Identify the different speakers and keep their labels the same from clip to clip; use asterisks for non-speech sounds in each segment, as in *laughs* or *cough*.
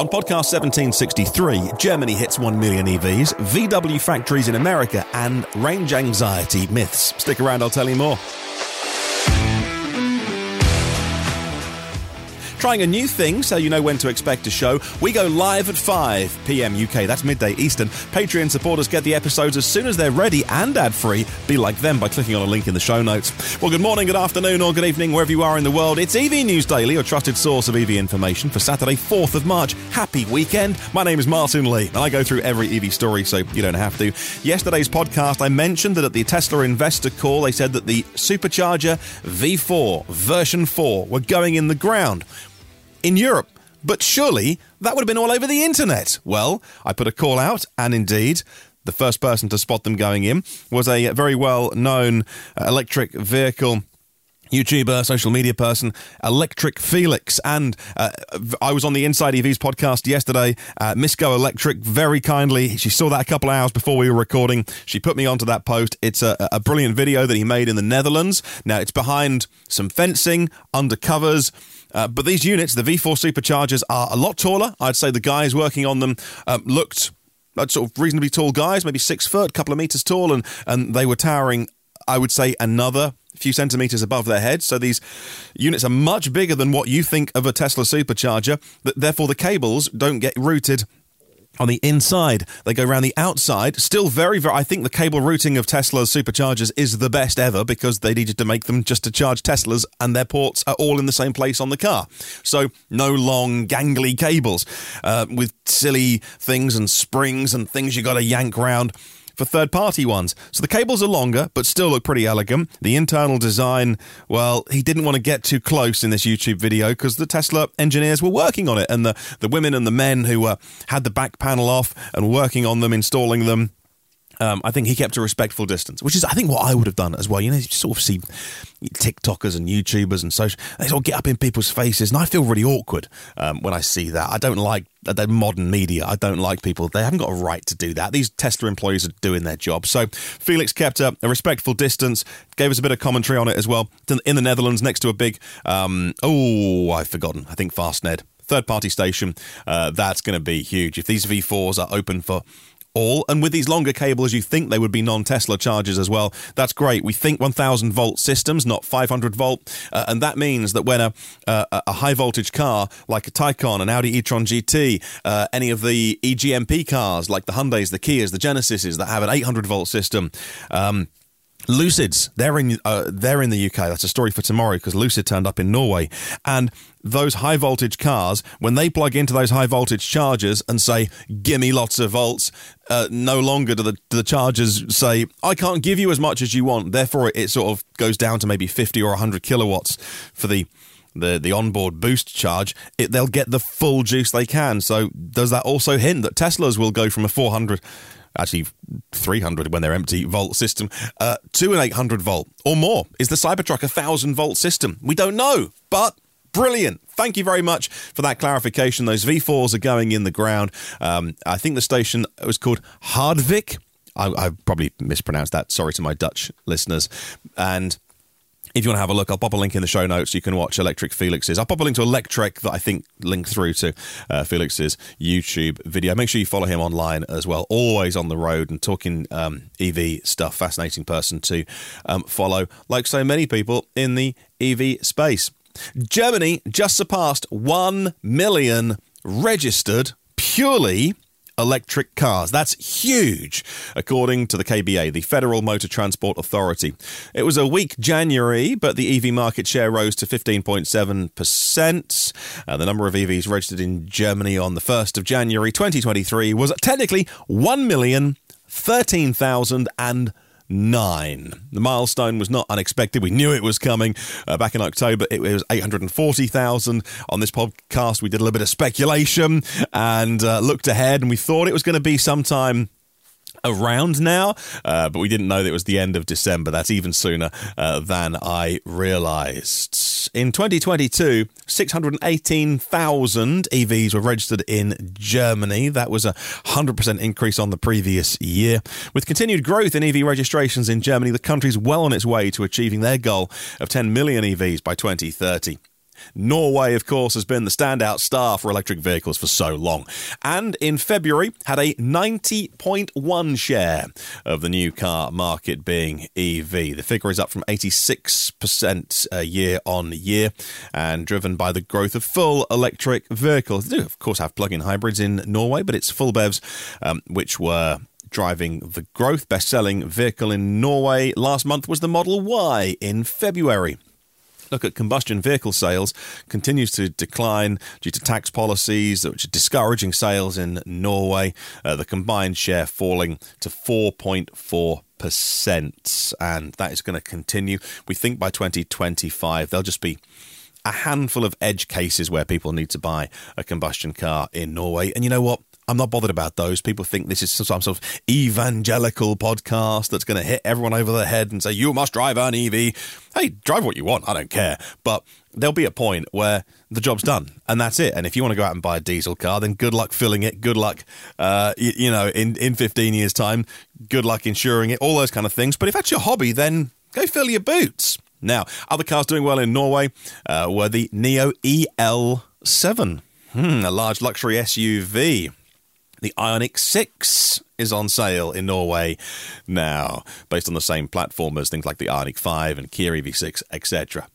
Speaker 1: On podcast 1763, Germany hits 1 million EVs, VW factories in America, and range anxiety myths. Stick around, I'll tell you more. Trying a new thing so you know when to expect a show. We go live at 5 p.m. UK, that's midday Eastern. Patreon supporters get the episodes as soon as they're ready and ad free. Be like them by clicking on a link in the show notes. Well, good morning, good afternoon, or good evening, wherever you are in the world. It's EV News Daily, your trusted source of EV information for Saturday, 4th of March. Happy weekend. My name is Martin Lee, and I go through every EV story so you don't have to. Yesterday's podcast, I mentioned that at the Tesla investor call, they said that the Supercharger V4 version 4 were going in the ground in Europe. But surely that would have been all over the internet. Well, I put a call out, and indeed, the first person to spot them going in was a very well known uh, electric vehicle. YouTuber, social media person, Electric Felix. And uh, I was on the Inside EVs podcast yesterday. Uh, Miss Go Electric, very kindly, she saw that a couple of hours before we were recording. She put me onto that post. It's a, a brilliant video that he made in the Netherlands. Now, it's behind some fencing, undercovers. Uh, but these units, the V4 superchargers, are a lot taller. I'd say the guys working on them um, looked like sort of reasonably tall guys, maybe six foot, couple of meters tall, and, and they were towering, I would say, another few centimeters above their heads. So these units are much bigger than what you think of a Tesla supercharger. That therefore, the cables don't get routed on the inside. They go around the outside. Still very, very. I think the cable routing of Tesla's superchargers is the best ever because they needed to make them just to charge Teslas, and their ports are all in the same place on the car. So no long, gangly cables uh, with silly things and springs and things you got to yank round for third party ones. So the cables are longer, but still look pretty elegant. The internal design, well, he didn't want to get too close in this YouTube video because the Tesla engineers were working on it, and the, the women and the men who uh, had the back panel off and working on them, installing them, um, I think he kept a respectful distance, which is, I think, what I would have done as well. You know, you sort of see TikTokers and YouTubers and social, they sort of get up in people's faces, and I feel really awkward um, when I see that. I don't like the modern media. I don't like people. They haven't got a right to do that. These Tesla employees are doing their job. So Felix kept a, a respectful distance, gave us a bit of commentary on it as well. In the Netherlands, next to a big, um, oh, I've forgotten. I think Fastned third party station. Uh, that's going to be huge. If these V4s are open for all. And with these longer cables, you think they would be non Tesla chargers as well. That's great. We think 1000 volt systems, not 500 volt. Uh, and that means that when a, uh, a high voltage car like a Taycan, an Audi e tron GT, uh, any of the EGMP cars like the Hyundais, the Kias, the Genesises that have an 800 volt system, um, Lucids, they're in uh, they're in the UK. That's a story for tomorrow because Lucid turned up in Norway, and those high voltage cars, when they plug into those high voltage chargers and say, "Give me lots of volts," uh, no longer do the do the chargers say, "I can't give you as much as you want." Therefore, it, sort of goes down to maybe fifty or hundred kilowatts for the the the onboard boost charge, it, they'll get the full juice they can. So does that also hint that Teslas will go from a 400 actually 300 when they're empty volt system uh, to an 800 volt or more. Is the Cybertruck a 1000 volt system? We don't know, but brilliant. Thank you very much for that clarification. Those V4s are going in the ground. Um, I think the station was called Hardvik. I, I probably mispronounced that. Sorry to my Dutch listeners. And if you want to have a look, I'll pop a link in the show notes. You can watch Electric Felix's. I'll pop a link to Electric that I think link through to uh, Felix's YouTube video. Make sure you follow him online as well. Always on the road and talking um, EV stuff. Fascinating person to um, follow, like so many people in the EV space. Germany just surpassed 1 million registered purely electric cars. That's huge, according to the KBA, the Federal Motor Transport Authority. It was a weak January, but the EV market share rose to 15.7%. Uh, the number of EVs registered in Germany on the 1st of January 2023 was technically 1,013,000 nine. The milestone was not unexpected. We knew it was coming. Uh, back in October, it was 840,000. On this podcast, we did a little bit of speculation and uh, looked ahead, and we thought it was going to be sometime around now, uh, but we didn't know that it was the end of December. That's even sooner uh, than I realised. In 2022, 618,000 EVs were registered in Germany. That was a 100% increase on the previous year. With continued growth in EV registrations in Germany, the country's well on its way to achieving their goal of 10 million EVs by 2030. Norway, of course, has been the standout star for electric vehicles for so long. And in February, had a 90.1 share of the new car market being EV. The figure is up from 86% uh, year on year and driven by the growth of full electric vehicles. They do, of course, have plug in hybrids in Norway, but it's full BEVs, um, which were driving the growth. Best selling vehicle in Norway last month was the Model Y in February look at combustion vehicle sales continues to decline due to tax policies which are discouraging sales in Norway. Uh, the combined share falling to 4.4 percent, and that is going to continue. We think by 2025 there'll just be a handful of edge cases where people need to buy a combustion car in Norway. And you know what? I'm not bothered about those. People think this is some sort of evangelical podcast that's going to hit everyone over the head and say, you must drive an EV. Hey, drive what you want. I don't care. But there'll be a point where the job's done and that's it. And if you want to go out and buy a diesel car, then good luck filling it. Good luck, uh, you, you know, in, in 15 years' time, good luck insuring it, all those kind of things. But if that's your hobby, then go fill your boots. Now, other cars doing well in Norway uh, were the NIO EL7, hmm, a large luxury SUV. The Ioniq 6 is on sale in Norway now, based on the same platform as things like the Ioniq 5 and Kia EV6, etc.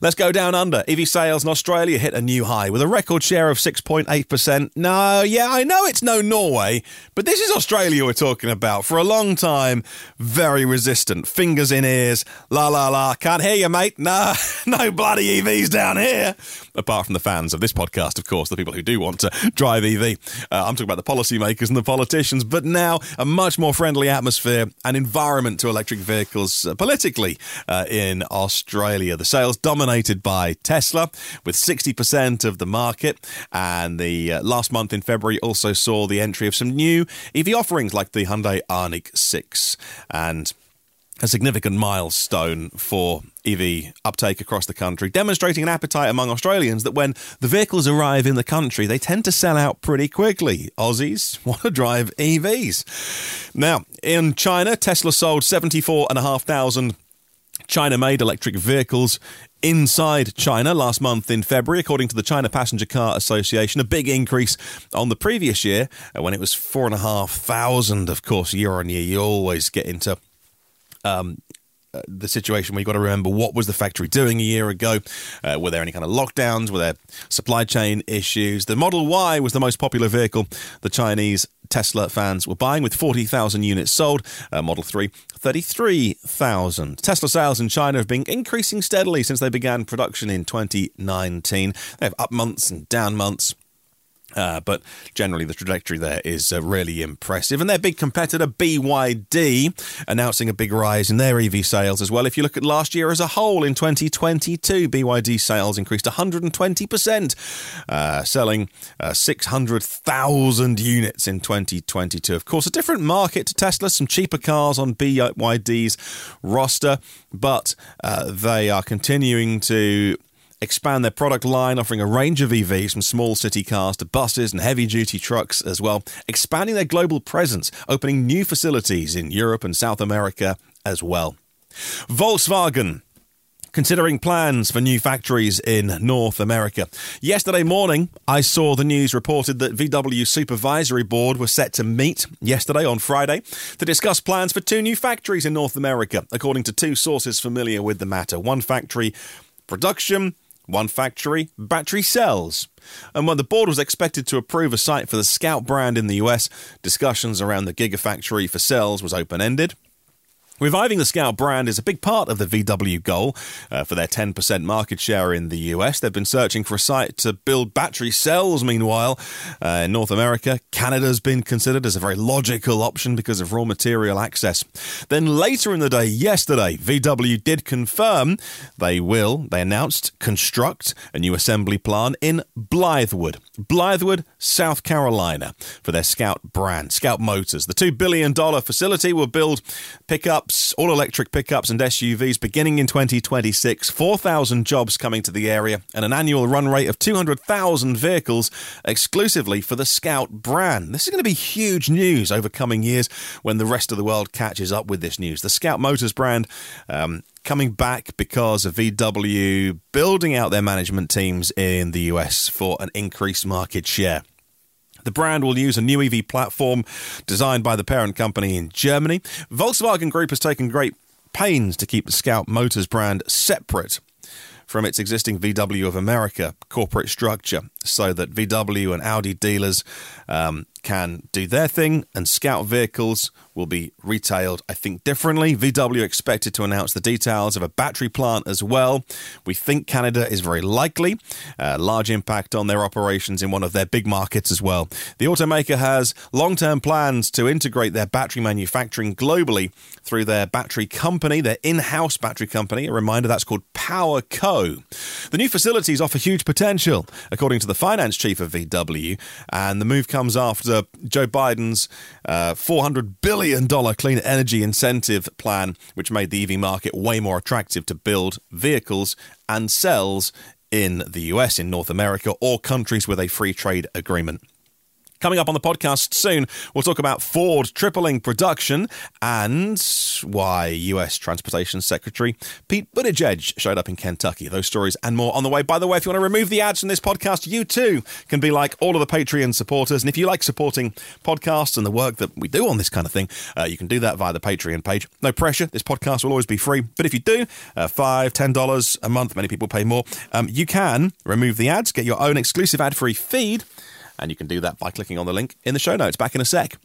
Speaker 1: Let's go down under. EV sales in Australia hit a new high with a record share of 6.8%. No, yeah, I know it's no Norway, but this is Australia we're talking about. For a long time, very resistant. Fingers in ears. La la la. Can't hear you, mate. No, *laughs* no bloody EVs down here. Apart from the fans of this podcast, of course, the people who do want to drive EV. Uh, I'm talking about the policymakers and the politicians, but now a much more friendly atmosphere and environment to electric vehicles uh, politically uh, in Australia. The sales dominated by Tesla with 60% of the market. And the uh, last month in February also saw the entry of some new EV offerings like the Hyundai Ioniq 6 and a significant milestone for EV uptake across the country, demonstrating an appetite among Australians that when the vehicles arrive in the country, they tend to sell out pretty quickly. Aussies *laughs* want to drive EVs. Now, in China, Tesla sold 74,500 China made electric vehicles inside China last month in February, according to the China Passenger Car Association, a big increase on the previous year uh, when it was 4,500. Of course, year on year, you always get into um, uh, the situation where you've got to remember what was the factory doing a year ago? Uh, were there any kind of lockdowns? Were there supply chain issues? The Model Y was the most popular vehicle the Chinese Tesla fans were buying, with 40,000 units sold. Uh, Model 3, 33,000. Tesla sales in China have been increasing steadily since they began production in 2019. They have up months and down months. Uh, but generally, the trajectory there is uh, really impressive. And their big competitor, BYD, announcing a big rise in their EV sales as well. If you look at last year as a whole in 2022, BYD sales increased 120%, uh, selling uh, 600,000 units in 2022. Of course, a different market to Tesla, some cheaper cars on BYD's roster, but uh, they are continuing to expand their product line, offering a range of EVs from small city cars to buses and heavy duty trucks as well, expanding their global presence, opening new facilities in Europe and South America as well. Volkswagen considering plans for new factories in North America. Yesterday morning, I saw the news reported that VW Supervisory Board was set to meet yesterday on Friday to discuss plans for two new factories in North America, according to two sources familiar with the matter. One factory production one factory, battery cells. And when the board was expected to approve a site for the Scout brand in the US, discussions around the Gigafactory for cells was open ended. Reviving the Scout brand is a big part of the VW goal uh, for their 10% market share in the US. They've been searching for a site to build battery cells, meanwhile. Uh, in North America, Canada's been considered as a very logical option because of raw material access. Then later in the day, yesterday, VW did confirm they will, they announced, construct a new assembly plant in Blythewood, Blythewood, South Carolina, for their Scout brand, Scout Motors. The $2 billion facility will build pickup pickups, all electric pickups and SUVs beginning in 2026. 4,000 jobs coming to the area and an annual run rate of 200,000 vehicles exclusively for the Scout brand. This is going to be huge news over coming years when the rest of the world catches up with this news. The Scout Motors brand um, coming back because of VW building out their management teams in the US for an increased market share. The brand will use a new EV platform designed by the parent company in Germany. Volkswagen Group has taken great pains to keep the Scout Motors brand separate from its existing VW of America corporate structure so that VW and Audi dealers um, can do their thing and Scout vehicles will be retailed, I think, differently. VW expected to announce the details of a battery plant as well. We think Canada is very likely. A large impact on their operations in one of their big markets as well. The automaker has long term plans to integrate their battery manufacturing globally through their battery company, their in house battery company. A reminder that's called Power Co. The new facilities offer huge potential, according to the finance chief of VW, and the move comes after Joe Biden's uh, $400 billion clean energy incentive plan, which made the EV market way more attractive to build vehicles and cells in the US, in North America, or countries with a free trade agreement. Coming up on the podcast soon, we'll talk about Ford tripling production and why US Transportation Secretary Pete Buttigieg showed up in Kentucky. Those stories and more on the way. By the way, if you want to remove the ads from this podcast, you too can be like all of the Patreon supporters. And if you like supporting podcasts and the work that we do on this kind of thing, uh, you can do that via the Patreon page. No pressure. This podcast will always be free. But if you do, uh, five, ten dollars a month, many people pay more. Um, you can remove the ads, get your own exclusive ad-free feed and you can do that by clicking on the link in the show notes. Back in a sec.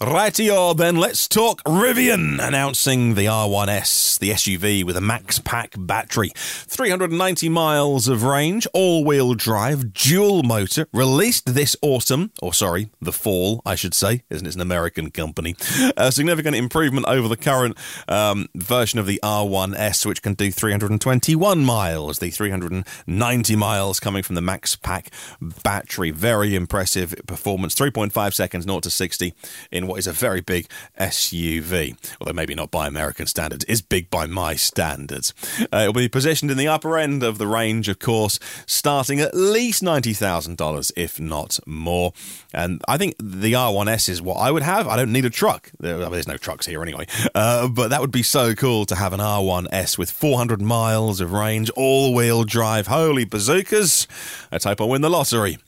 Speaker 1: Rightio, then let's talk Rivian announcing the R1S, the SUV with a max pack battery, 390 miles of range, all wheel drive, dual motor, released this autumn, or sorry, the fall, I should say, isn't it? It's an American company. A significant improvement over the current um, version of the R1S, which can do 321 miles, the 390 miles coming from the max pack battery. Very impressive performance, 3.5 seconds, 0 to 60 in what is a very big SUV, although maybe not by American standards, is big by my standards. Uh, it will be positioned in the upper end of the range, of course, starting at least $90,000, if not more. And I think the R1S is what I would have. I don't need a truck. There's no trucks here anyway. Uh, but that would be so cool to have an R1S with 400 miles of range, all wheel drive. Holy bazookas! Let's hope I win the lottery.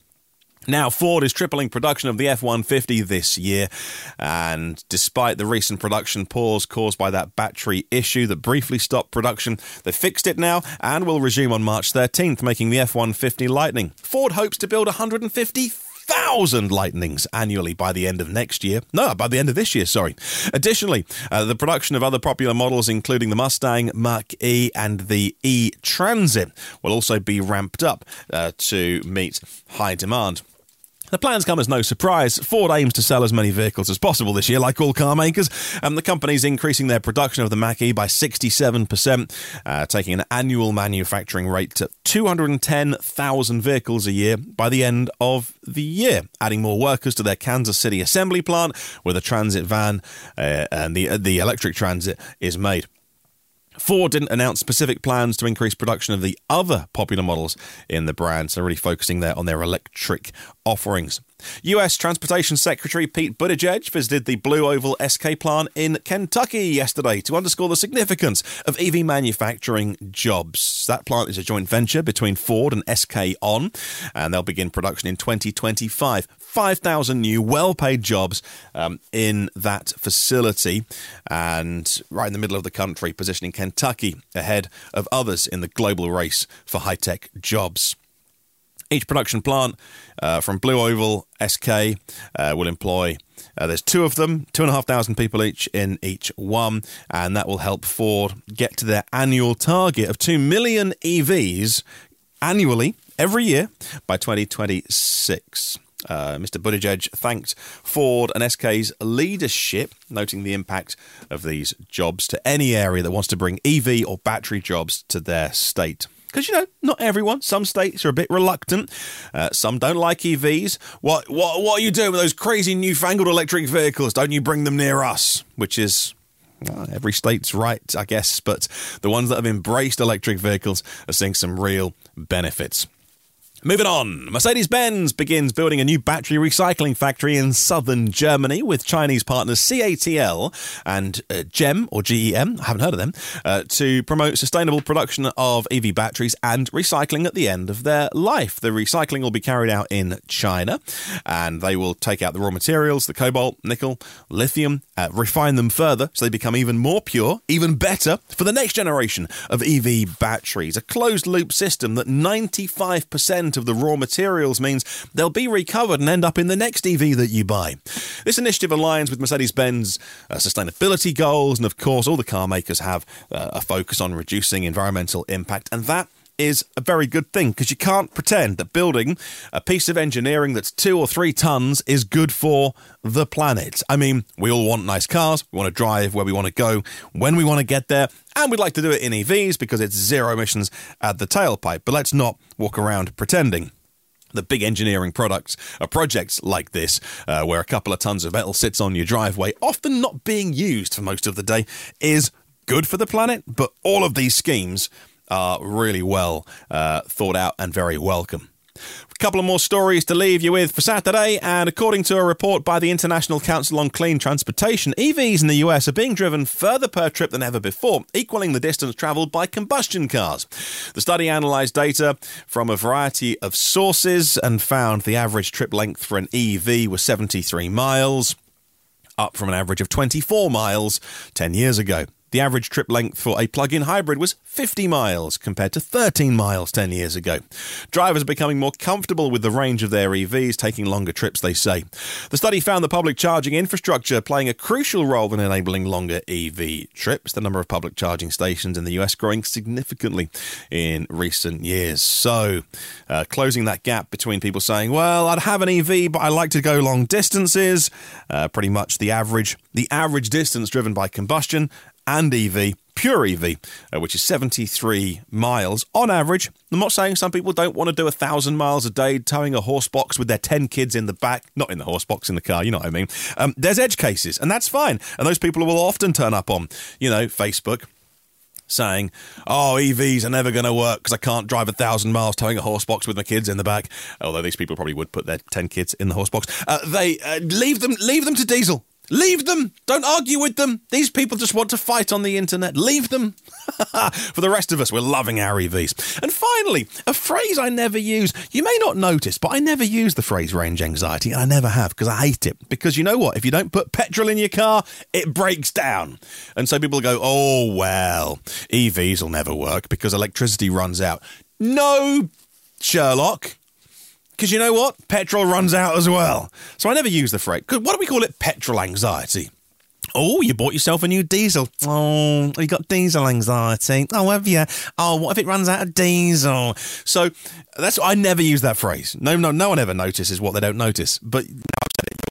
Speaker 1: Now, Ford is tripling production of the F 150 this year, and despite the recent production pause caused by that battery issue that briefly stopped production, they fixed it now and will resume on March 13th, making the F 150 Lightning. Ford hopes to build 150 thousand lightnings annually by the end of next year. No, by the end of this year, sorry. Additionally, uh, the production of other popular models, including the Mustang Mach E and the E Transit, will also be ramped up uh, to meet high demand. The plans come as no surprise. Ford aims to sell as many vehicles as possible this year, like all car makers. And the company's increasing their production of the Mach E by 67%, uh, taking an annual manufacturing rate to 210,000 vehicles a year by the end of the year, adding more workers to their Kansas City assembly plant where the transit van uh, and the, the electric transit is made. Ford didn't announce specific plans to increase production of the other popular models in the brand, so really focusing there on their electric offerings. US Transportation Secretary Pete Buttigieg visited the Blue Oval SK plant in Kentucky yesterday to underscore the significance of EV manufacturing jobs. That plant is a joint venture between Ford and SK On, and they'll begin production in 2025. 5,000 new well paid jobs um, in that facility and right in the middle of the country, positioning Kentucky ahead of others in the global race for high tech jobs. Each production plant uh, from Blue Oval SK uh, will employ, uh, there's two of them, two and a half thousand people each in each one, and that will help Ford get to their annual target of 2 million EVs annually every year by 2026. Uh, Mr. Buttigieg thanked Ford and SK's leadership, noting the impact of these jobs to any area that wants to bring EV or battery jobs to their state. Because you know, not everyone. Some states are a bit reluctant. Uh, some don't like EVs. What what what are you doing with those crazy newfangled electric vehicles? Don't you bring them near us? Which is Well, every state's right, I guess, but the ones that have embraced electric vehicles are seeing some real benefits. Moving on, Mercedes Benz begins building a new battery recycling factory in southern Germany with Chinese partners CATL and uh, GEM or GEM, I haven't heard of them, uh, to promote sustainable production of EV batteries and recycling at the end of their life. The recycling will be carried out in China and they will take out the raw materials, the cobalt, nickel, lithium, uh, refine them further so they become even more pure, even better for the next generation of EV batteries. A closed loop system that 95% of the raw materials means they'll be recovered and end up in the next EV that you buy. This initiative aligns with Mercedes Benz uh, sustainability goals, and of course, all the car makers have uh, a focus on reducing environmental impact, and that is a very good thing because you can't pretend that building a piece of engineering that's two or three tons is good for the planet. I mean, we all want nice cars, we want to drive where we want to go, when we want to get there, and we'd like to do it in EVs because it's zero emissions at the tailpipe. But let's not walk around pretending the big engineering products are projects like this, uh, where a couple of tons of metal sits on your driveway, often not being used for most of the day, is good for the planet. But all of these schemes are really well uh, thought out and very welcome. A couple of more stories to leave you with for Saturday, and according to a report by the International Council on Clean Transportation, EVs in the US are being driven further per trip than ever before, equaling the distance travelled by combustion cars. The study analysed data from a variety of sources and found the average trip length for an EV was 73 miles, up from an average of 24 miles 10 years ago. The average trip length for a plug in hybrid was 50 miles compared to 13 miles 10 years ago. Drivers are becoming more comfortable with the range of their EVs, taking longer trips, they say. The study found the public charging infrastructure playing a crucial role in enabling longer EV trips, the number of public charging stations in the US growing significantly in recent years. So, uh, closing that gap between people saying, well, I'd have an EV, but I like to go long distances, uh, pretty much the average, the average distance driven by combustion and EV, pure EV, uh, which is 73 miles on average. I'm not saying some people don't want to do a thousand miles a day towing a horse box with their 10 kids in the back, not in the horse box in the car, you know what I mean. Um, there's edge cases, and that's fine. And those people will often turn up on, you know, Facebook saying, "Oh, EVs are never going to work because I can't drive a thousand miles towing a horse box with my kids in the back." Although these people probably would put their ten kids in the horse box. Uh, they uh, leave them, leave them to diesel. Leave them. Don't argue with them. These people just want to fight on the internet. Leave them. *laughs* For the rest of us, we're loving our EVs. And finally, a phrase I never use. You may not notice, but I never use the phrase range anxiety, and I never have because I hate it. Because you know what? If you don't put petrol in your car, it breaks down. And so people go, oh, well, EVs will never work because electricity runs out. No, Sherlock. Because you know what? Petrol runs out as well. So I never use the phrase. What do we call it? Petrol anxiety. Oh, you bought yourself a new diesel. Oh, you got diesel anxiety. Oh, have you? Oh, what if it runs out of diesel? So that's I never use that phrase. No, no, no one ever notices what they don't notice. But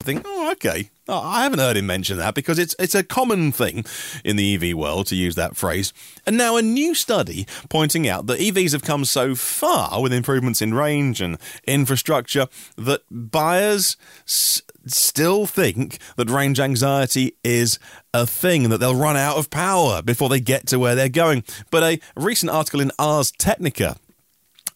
Speaker 1: think, oh, okay. Oh, I haven't heard him mention that because it's it's a common thing in the EV world to use that phrase. And now a new study pointing out that EVs have come so far with improvements in range and infrastructure that buyers s- still think that range anxiety is a thing and that they'll run out of power before they get to where they're going. But a recent article in Ars Technica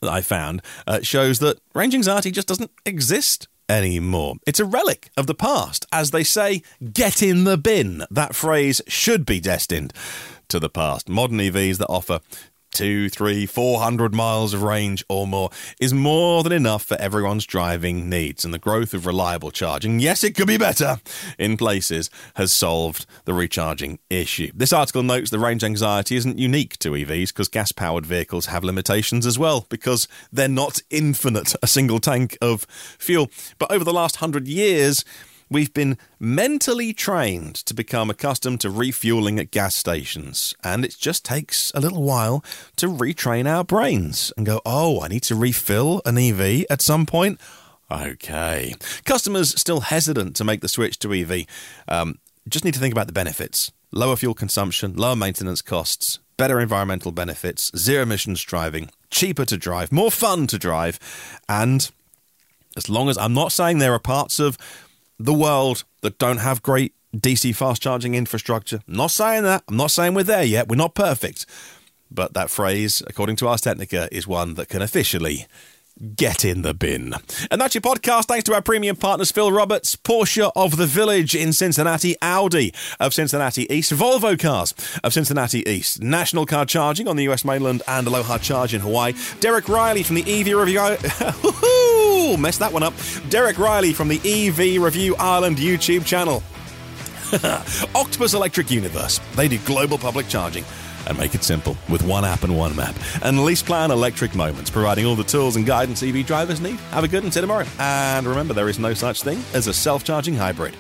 Speaker 1: that I found uh, shows that range anxiety just doesn't exist anymore. It's a relic of the past. As they say, get in the bin. That phrase should be destined to the past. Modern EVs that offer two, three, four hundred miles of range or more is more than enough for everyone's driving needs. And the growth of reliable charging, yes, it could be better in places, has solved the recharging issue. This article notes the range anxiety isn't unique to EVs because gas powered vehicles have limitations as well because they're not infinite, a single tank of fuel. But over the last hundred years, We've been mentally trained to become accustomed to refueling at gas stations, and it just takes a little while to retrain our brains and go, oh, I need to refill an EV at some point. Okay. Customers still hesitant to make the switch to EV um, just need to think about the benefits lower fuel consumption, lower maintenance costs, better environmental benefits, zero emissions driving, cheaper to drive, more fun to drive, and as long as I'm not saying there are parts of the world that don't have great DC fast charging infrastructure. I'm not saying that. I'm not saying we're there yet. We're not perfect. But that phrase, according to Ars Technica, is one that can officially get in the bin. And that's your podcast. Thanks to our premium partners, Phil Roberts, Porsche of the Village in Cincinnati, Audi of Cincinnati East, Volvo Cars of Cincinnati East, National Car Charging on the US mainland, and Aloha Charge in Hawaii. Derek Riley from the EV Review. *laughs* Messed that one up. Derek Riley from the EV Review Ireland YouTube channel. *laughs* Octopus Electroverse. They do global public charging and make it simple with one app and one map. And LeasePlan Electric Moments, providing all the tools and guidance EV drivers need. Have a good one, see you tomorrow. And remember, there is no such thing as a self charging hybrid.